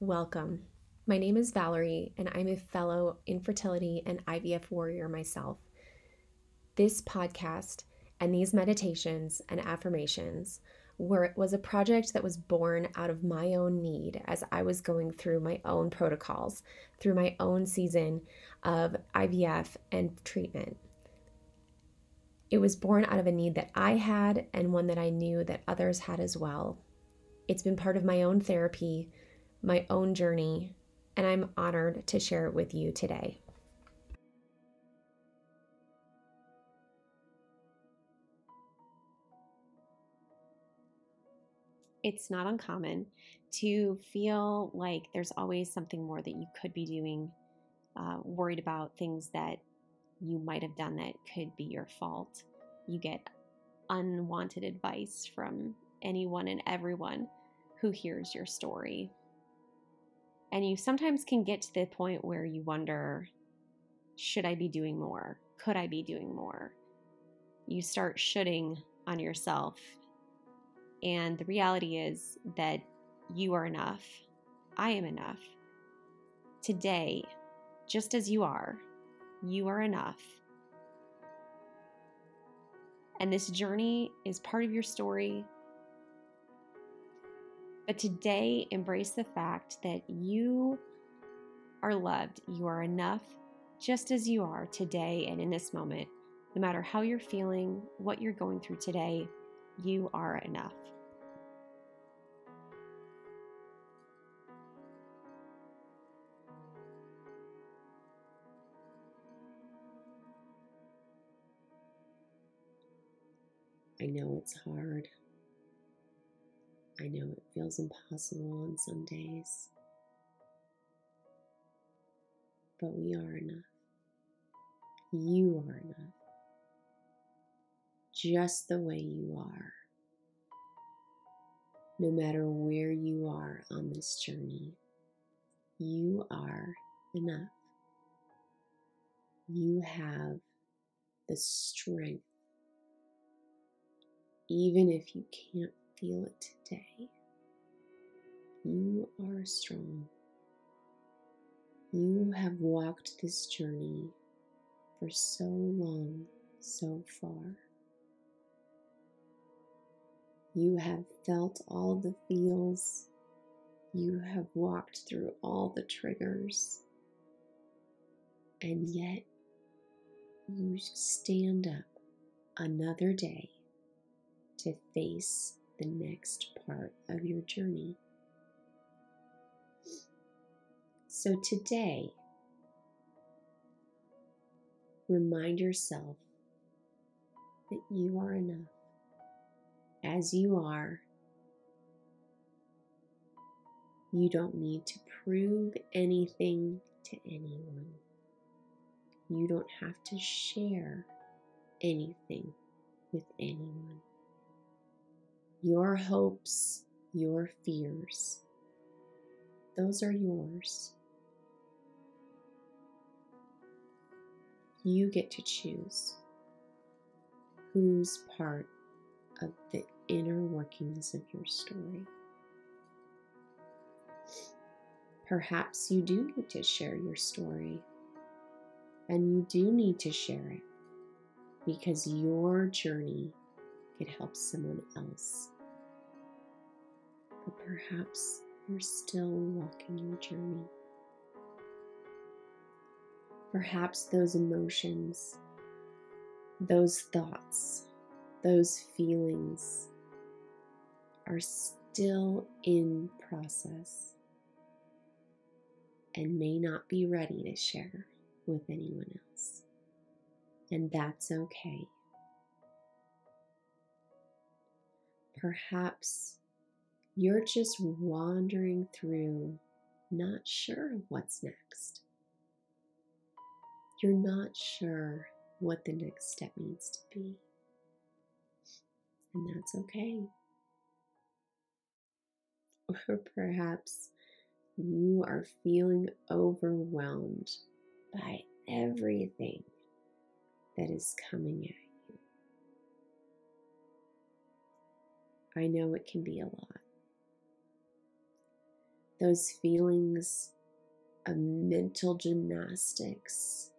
Welcome. My name is Valerie, and I'm a fellow infertility and IVF warrior myself. This podcast and these meditations and affirmations were was a project that was born out of my own need as I was going through my own protocols, through my own season of IVF and treatment. It was born out of a need that I had and one that I knew that others had as well. It's been part of my own therapy, my own journey, and I'm honored to share it with you today. It's not uncommon to feel like there's always something more that you could be doing, uh, worried about things that you might have done that could be your fault. You get unwanted advice from anyone and everyone who hears your story. And you sometimes can get to the point where you wonder should I be doing more? Could I be doing more? You start shooting on yourself. And the reality is that you are enough. I am enough. Today, just as you are, you are enough. And this journey is part of your story. But today, embrace the fact that you are loved. You are enough just as you are today and in this moment. No matter how you're feeling, what you're going through today, you are enough. I know it's hard. I know it feels impossible on some days. But we are enough. You are enough. Just the way you are. No matter where you are on this journey, you are enough. You have the strength even if you can't feel it today. You are strong. You have walked this journey for so long, so far. You have felt all the feels. You have walked through all the triggers. And yet, you stand up another day to face the next part of your journey. So today, remind yourself that you are enough as you are. You don't need to prove anything to anyone. You don't have to share anything with anyone your hopes, your fears. Those are yours. You get to choose who's part of the inner workings of your story. Perhaps you do need to share your story, and you do need to share it because your journey could help someone else perhaps you're still walking your journey. Perhaps those emotions, those thoughts, those feelings are still in process and may not be ready to share with anyone else. And that's okay. Perhaps you're just wandering through, not sure what's next. You're not sure what the next step needs to be. And that's okay. Or perhaps you are feeling overwhelmed by everything that is coming at you. I know it can be a lot. Those feelings of mental gymnastics,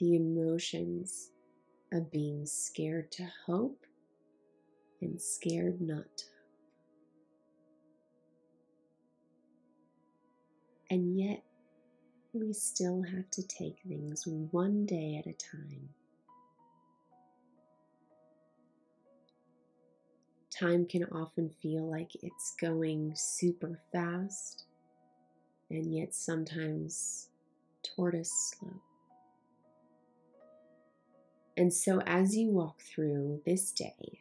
the emotions of being scared to hope and scared not to And yet, we still have to take things one day at a time. Time can often feel like it's going super fast, and yet sometimes tortoise slow. And so, as you walk through this day,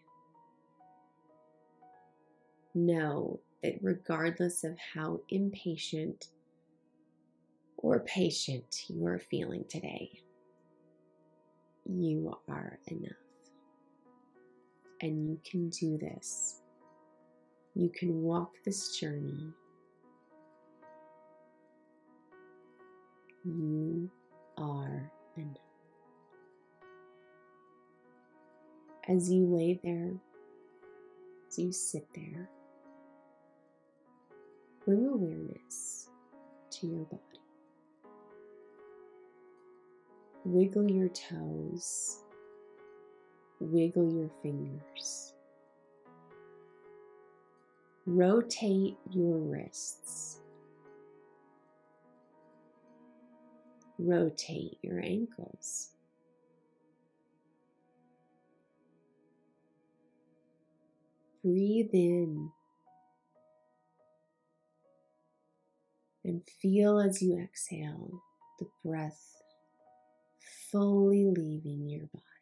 know that regardless of how impatient or patient you are feeling today, you are enough. And you can do this. You can walk this journey. You are enough. As you lay there, as you sit there, bring awareness to your body. Wiggle your toes, wiggle your fingers. Rotate your wrists. Rotate your ankles. Breathe in and feel as you exhale the breath fully leaving your body.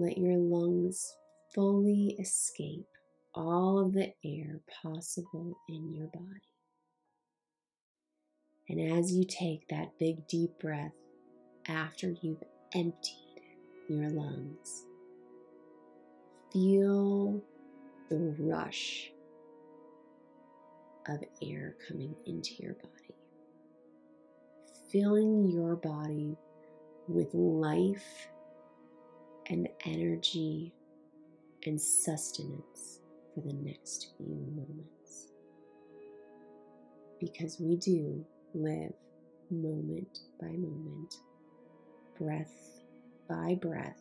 Let your lungs fully escape all of the air possible in your body. And as you take that big deep breath after you've emptied your lungs, feel the rush of air coming into your body filling your body with life and energy and sustenance for the next few moments. Because we do live moment by moment, breath by breath,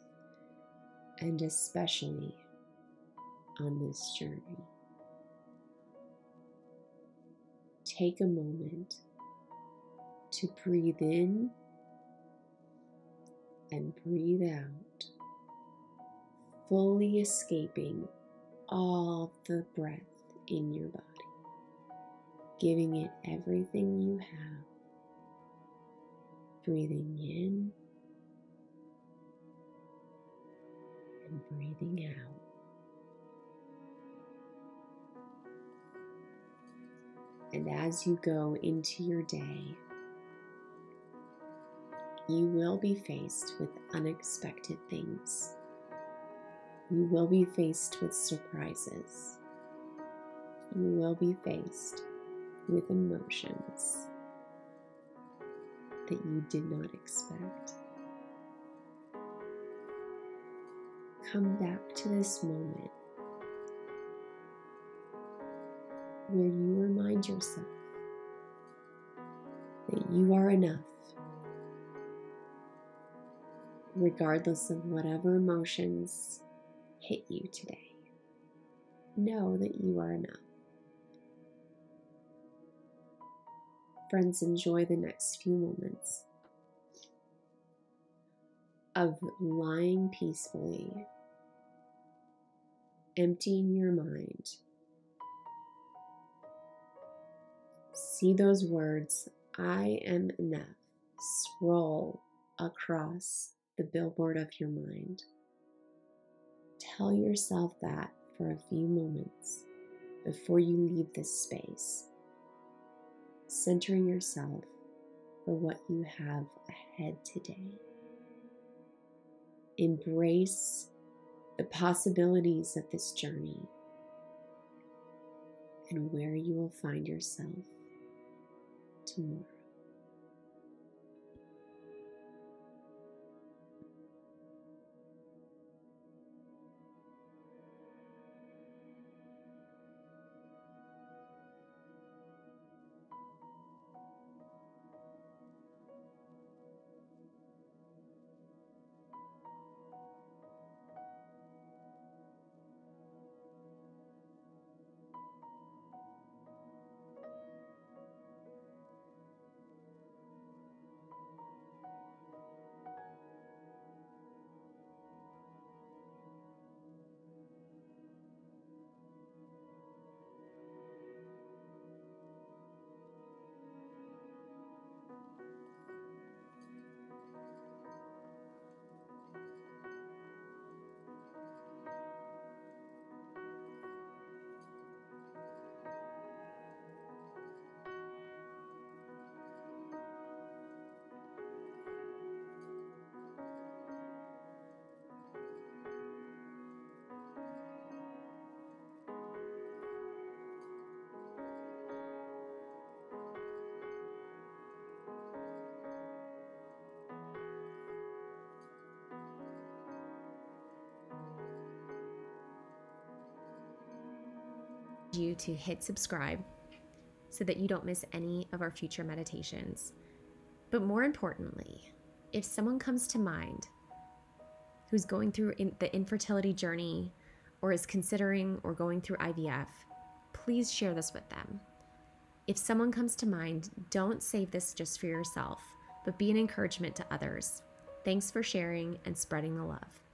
and especially on this journey. Take a moment to breathe in and breathe out, fully escaping all the breath in your body, giving it everything you have. Breathing in and breathing out. And as you go into your day, you will be faced with unexpected things. You will be faced with surprises. You will be faced with emotions that you did not expect. Come back to this moment where you remind yourself that you are enough regardless of whatever emotions hit you today. Know that you are enough. Friends, enjoy the next few moments of lying peacefully, emptying your mind. See those words, I am enough, scroll across the billboard of your mind. Tell yourself that for a few moments before you leave this space, centering yourself for what you have ahead today. Embrace the possibilities of this journey and where you will find yourself tomorrow. You to hit subscribe so that you don't miss any of our future meditations. But more importantly, if someone comes to mind who's going through in the infertility journey or is considering or going through IVF, please share this with them. If someone comes to mind, don't save this just for yourself, but be an encouragement to others. Thanks for sharing and spreading the love.